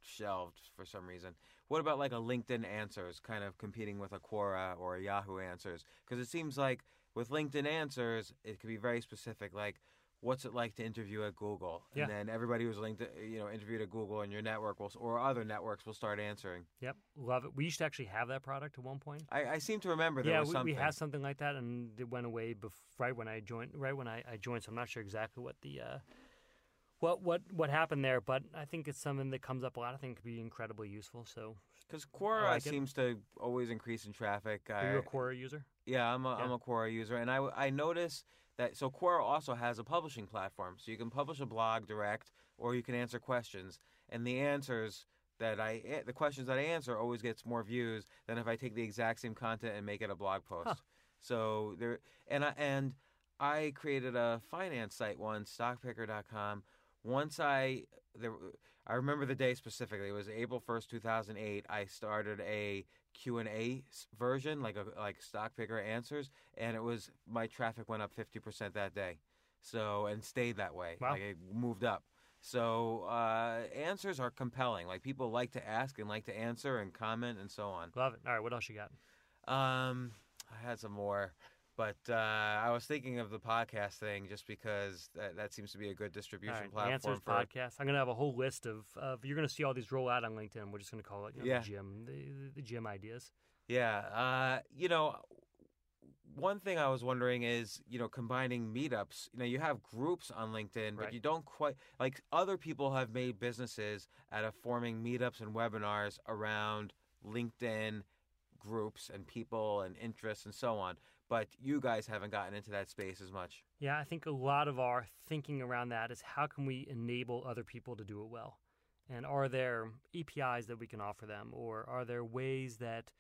shelved for some reason. What about like a LinkedIn Answers kind of competing with a Quora or a Yahoo Answers? Because it seems like with LinkedIn Answers, it could be very specific like what's it like to interview at Google? And Yeah. then everybody who's linked, to, you know, interviewed at Google and your network will, or other networks will start answering. Yep, love it. We used to actually have that product at one point. I, I seem to remember there yeah, was we, something. we had something like that, and it went away bef- right when I joined. Right when I, I joined, so I'm not sure exactly what the uh, what what what happened there, but I think it's something that comes up a lot. I think it could be incredibly useful. So, Because Quora like seems to always increase in traffic. are you a Quora user? yeah, I'm a, am Yeah. a Quora user, and I, I notice that so Quora also has a publishing platform, so you can publish a blog direct, or you can answer questions, and the answers that I the questions that I answer always gets more views than if I take the exact same content and make it a blog post. Huh. So there, and I and I created a finance site once, Stockpickr.com. Once I there, I remember the day specifically. It was April first, two thousand eight. I started a Q and A version, like a like stock picker answers, and it was my traffic went up fifty percent that day. So and stayed that way. Wow. Like it moved up. So uh, answers are compelling. Like people like to ask and like to answer and comment and so on. Love it. All right, what else you got? Um, I had some more, but uh, I was thinking of the podcast thing just because that, that seems to be a good distribution right, platform Answers for. podcast. I'm gonna have a whole list of, of you're gonna see all these roll out on LinkedIn. We're just gonna call it you know, Yeah. the gym, the, the gym ideas. Yeah, uh, you know, one thing I was wondering is, you know, combining meetups. You know, you have groups on LinkedIn, but Right. you don't quite like other people have made businesses out of forming meetups and webinars around LinkedIn groups and people and interests and so on. But you guys haven't gotten into that space as much. Yeah, I think a lot of our thinking around that is how can we enable other people to do it well? And are there APIs that we can offer them, or are there ways that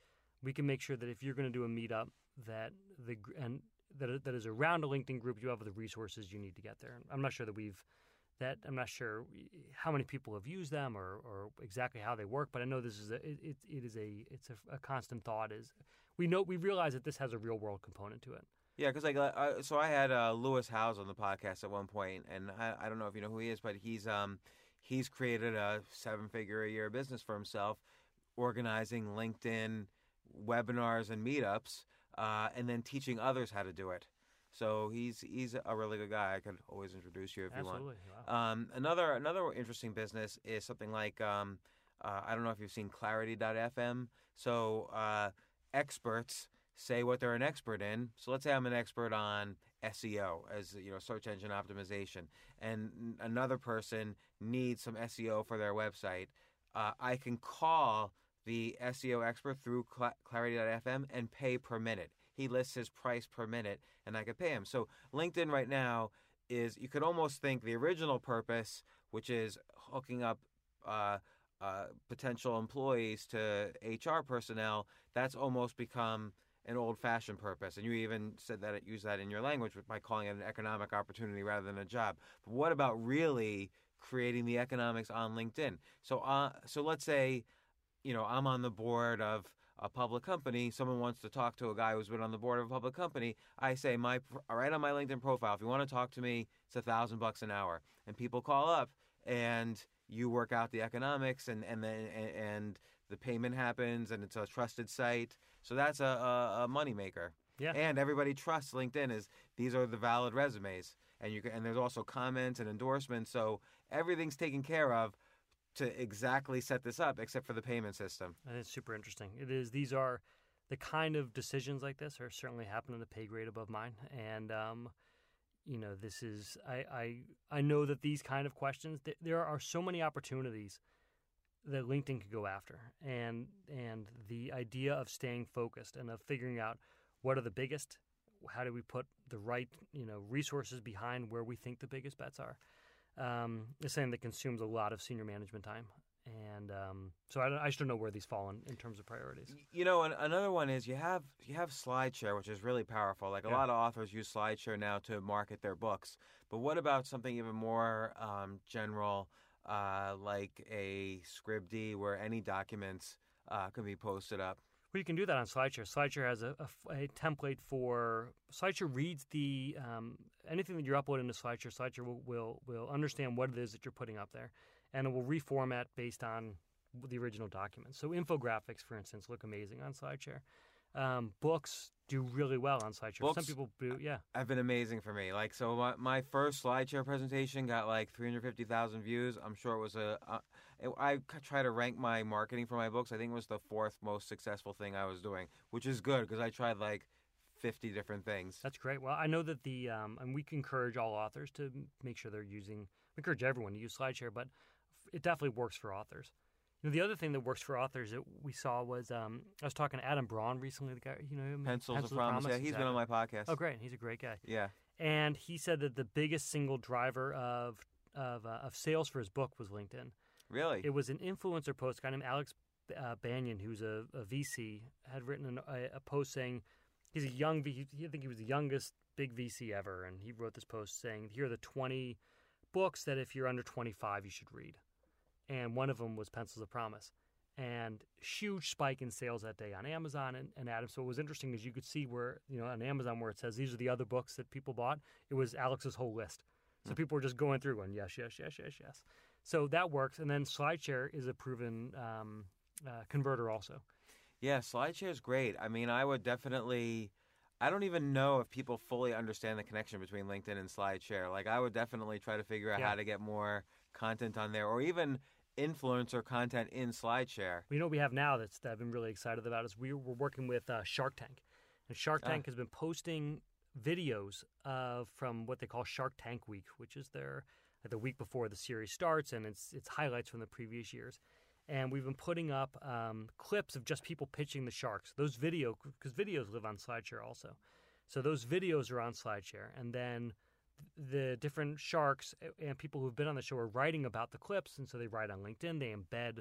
we can make sure that if you're going to do a meetup, that the and that that is around a LinkedIn group, you have the resources you need to get there. I'm not sure that we've that I'm not sure how many people have used them or, or exactly how they work, but I know this is a it, it, is a it's a, a constant thought. Is we know we realize that this has a real world component to it. Yeah, because like, uh, so I had uh, Lewis Howes on the podcast at one point, and I, I don't know if you know who he is, but he's um he's created a seven figure a year business for himself, organizing LinkedIn webinars and meetups, uh, and then teaching others how to do it. So he's he's a really good guy. I could always introduce you if you want. Absolutely. Wow. Um, another another interesting business is something like um, uh, I don't know if you've seen Clarity.fm. So uh, experts say what they're an expert in. So let's say I'm an expert on SEO, as you know, search engine optimization, and another person needs some SEO for their website. Uh, I can call the SEO expert through Cla- Clarity.fm and pay per minute. He lists his price per minute, and I could pay him. So LinkedIn right now is you could almost think the original purpose, which is hooking up uh, uh, potential employees to HR personnel, that's almost become an old-fashioned purpose. And you even said that it used that in your language by calling it an economic opportunity rather than a job. But what about really creating the economics on LinkedIn? So, uh, so let's say, you know, I'm on the board of a public company, someone wants to talk to a guy who's been on the board of a public company, I say my right on my LinkedIn profile, if you want to talk to me, it's a thousand bucks an hour, and people call up and you work out the economics and and then and the payment happens and it's a trusted site, so that's a a, a moneymaker. Yeah. And everybody trusts LinkedIn as these are the valid resumes, and you can, and there's also comments and endorsements, so everything's taken care of to exactly set this up, except for the payment system. And it's super interesting. It is. These are the kind of decisions like this are certainly happening at a pay grade above mine, and um, you know, this is. I, I I know that these kind of questions. th- There are so many opportunities that LinkedIn could go after, and and the idea of staying focused and of figuring out what are the biggest. How do we put the right you know resources behind where we think the biggest bets are? Um, is something that consumes a lot of senior management time and um, so I, don't- I just don't know where these fall in, in terms of priorities. You know, an, another one is you have you have SlideShare, which is really powerful. Like a Yeah. lot of authors use SlideShare now to market their books. But what about something even more um, general, uh, like a Scribd, where any documents uh, can be posted up? Well, you can do that on SlideShare. SlideShare has a template for SlideShare reads the um, anything that you're uploading to SlideShare. SlideShare will, will will understand what it is that you're putting up there, and it will reformat based on the original document. So infographics, for instance, look amazing on SlideShare. Um, books do really well on SlideShare. Some people do, yeah. Have been amazing for me. Like so, my, my first SlideShare presentation got like 350,000 views. I'm sure it was a. Uh, it, I try to rank my marketing for my books. I think it was the fourth most successful thing I was doing, which is good because I tried like 50 different things. That's great. Well, I know that the um, and we encourage all authors to make sure they're using. We encourage everyone to use SlideShare, but it definitely works for authors. You know, the other thing that works for authors that we saw was um, I was talking to Adam Braun recently. The guy, you know, him? Pencils, of Promise. Yeah, he's been on my podcast. Oh, great! He's a great guy, Yeah. and he said that the biggest single driver of of uh, of sales for his book was LinkedIn. Really? It was an influencer post. A guy named Alex uh, Banayan, who's a, a VC, had written an, a, a post saying he's a young. I think he was the youngest big VC ever, and he wrote this post saying, "Here are the 20 books that if you're under 25 you should read." And one of them was Pencils of Promise, and huge spike in sales that day on Amazon and, and Adam. So what was interesting is you could see where you know on Amazon where it says these are the other books that people bought. It was Alex's whole list. So people were just going through going yes, yes, yes, yes, yes. So that works. And then SlideShare is a proven um, uh, converter also. Yeah, SlideShare is great. I mean, I would definitely. I don't even know if people fully understand the connection between LinkedIn and SlideShare. Like, I would definitely try to figure out Yeah. how to get more content on there, or even influencer content in SlideShare. You know what we have now that's that I've been really excited about is we, we're working with uh, Shark Tank. And Shark Ah. Tank has been posting videos of from what they call Shark Tank Week, which is their the week before the series starts, and it's it's highlights from the previous years. And we've been putting up um, clips of just people pitching the sharks. Those video because videos live on SlideShare also, so those videos are on SlideShare, and then the different sharks and people who've been on the show are writing about the clips, and so they write on LinkedIn. They embed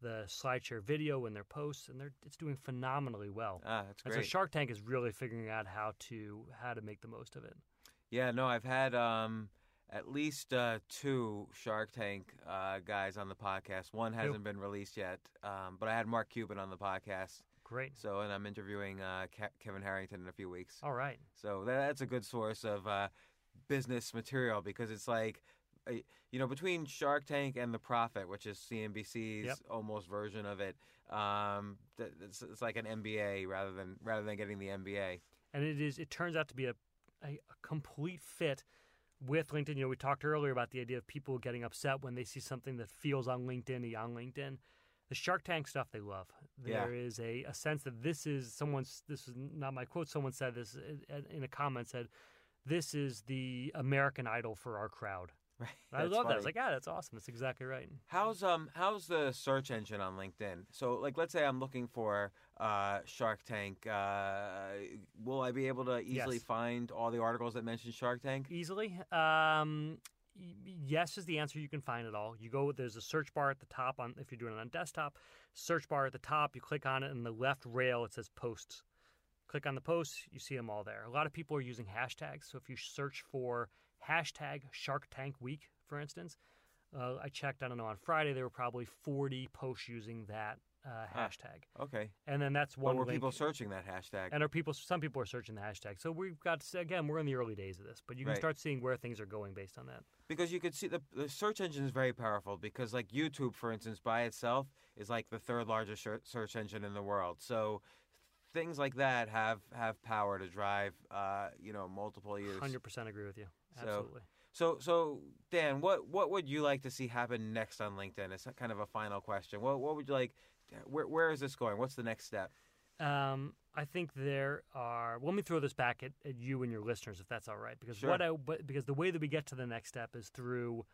the SlideShare video in their posts, and they're it's doing phenomenally well. Ah, that's And great. so Shark Tank is really figuring out how to how to make the most of it. Yeah, no, I've had um, at least uh, two Shark Tank uh, guys on the podcast. One hasn't been released yet, um, but I had Mark Cuban on the podcast. Great. So, and I'm interviewing uh, Ke- Kevin Harrington in a few weeks. All right. So that, that's a good source of uh, business material because it's like, uh, you know, between Shark Tank and The Profit, which is CNBC's Yep. almost version of it, um, it's, it's like an MBA rather than rather than getting the MBA. and it is it turns out to be a, a, a complete fit with LinkedIn. You know, we talked earlier about the idea of people getting upset when they see something that feels on LinkedIn on LinkedIn. The Shark Tank stuff they love. Yeah. There is a, a sense that this is someone's. This is not my quote. Someone said this uh, in a comment. Said, "This is the American Idol for our crowd." [LAUGHS] Right. I love that. I was like, "Yeah, that's awesome. That's exactly right." How's um how's the search engine on LinkedIn? So like let's say I'm looking for uh, Shark Tank. Uh, will I be able to easily Yes. find all the articles that mention Shark Tank? easily. Um, yes is the answer. You can find it all. You go. There's a search bar at the top on if you're doing it on desktop. Search bar at the top. You click on it, and the left rail it says posts. Click on the posts. You see them all there. A lot of people are using hashtags. So if you search for hashtag Shark Tank Week, for instance, uh, I checked. I don't know on Friday there were probably 40 posts using that uh, Ah. hashtag, Okay. and then that's Well, one. were link. people searching that hashtag? And are people? Some people are searching the hashtag. So we've got again. We're in the early days of this, but you can Right. start seeing where things are going based on that. because you could see the the search engine is very powerful. Because like YouTube, for instance, by itself is like the third largest search engine in the world. So things like that have have power to drive uh, you know multiple years. Hundred percent agree with you. So- Absolutely. So so Dan, what what would you like to see happen next on LinkedIn? It's kind of a final question. What what would you like? Where where is this going? What's the next step? Um, I think there are. Well, let me throw this back at, at you and your listeners, if that's all right. Because Sure. what I but because the way that we get to the next step is through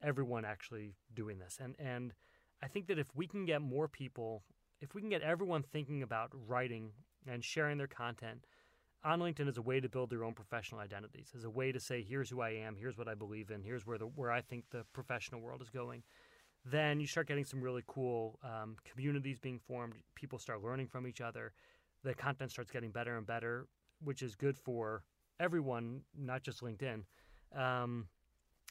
everyone actually doing this, and and I think that if we can get more people, if we can get everyone thinking about writing and sharing their content on LinkedIn as a way to build their own professional identities, as a way to say, here's who I am, here's what I believe in, here's where the where I think the professional world is going. Then you start getting some really cool um, communities being formed. People start learning from each other. The content starts getting better and better, which is good for everyone, not just LinkedIn. Um,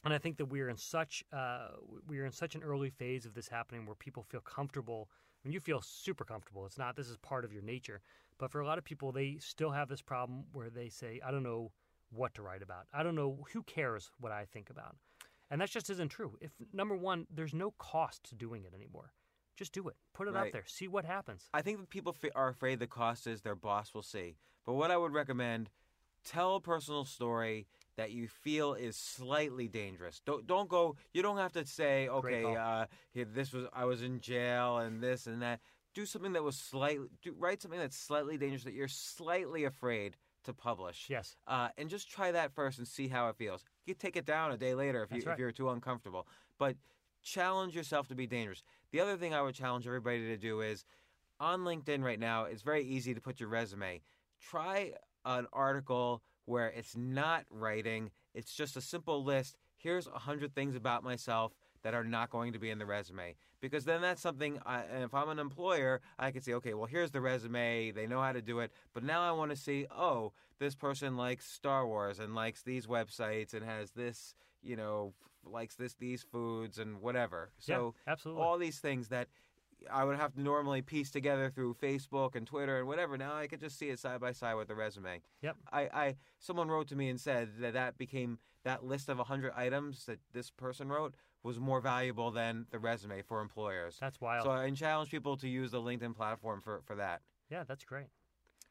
and I think that we are in such uh, we are in such an early phase of this happening where people feel comfortable. Mean, you feel super comfortable. It's not this is part of your nature, but for a lot of people, they still have this problem where they say, "I don't know what to write about. I don't know who cares what I think about," and that just isn't true. If number one, there's no cost to doing it anymore. Just do it. Put it out there. See what happens. I think that people are afraid the cost is their boss will see. But what I would recommend, tell a personal story that you feel is slightly dangerous. Don't don't go. You don't have to say, okay, uh, here, this was I was in jail and this and that. Do something that was slightly. Do, write something that's slightly dangerous that you're slightly afraid to publish. Yes. Uh, and just try that first and see how it feels. You take it down a day later if you right. if you're too uncomfortable. But challenge yourself to be dangerous. The other thing I would challenge everybody to do is on LinkedIn right now, it's very easy to put your resume. Try an article where it's not writing, it's just a simple list. Here's a hundred things about myself that are not going to be in the resume. Because then that's something, I, and if I'm an employer, I can say, okay, well, here's the resume. They know how to do it. But now I want to see, oh, this person likes Star Wars and likes these websites and has this, you know, likes this these foods and whatever. So yeah, absolutely. all these things that I would have to normally piece together through Facebook and Twitter and whatever. Now I could just see it side by side with the resume. Yep. I, I someone wrote to me and said that that became that list of 100 items that this person wrote was more valuable than the resume for employers. That's wild. So I challenge people to use the LinkedIn platform for, for that. yeah, that's great.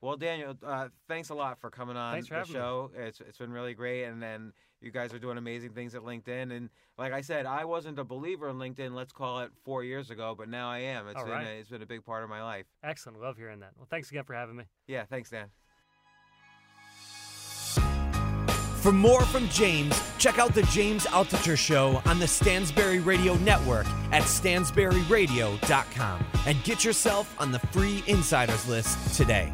Well, Daniel, uh, thanks a lot for coming on Thanks for the having me. show. It's it's been really great, and then you guys are doing amazing things at LinkedIn. And like I said, I wasn't a believer in LinkedIn. Let's call it four years ago, but now I am. It's All been right. a, it's been a big part of my life. Excellent. Love hearing that. Well, thanks again for having me. Yeah, thanks, Dan. For more from James, check out the James Altucher Show on the Stansberry Radio Network at stansberryradio.com and get yourself on the free insiders list today.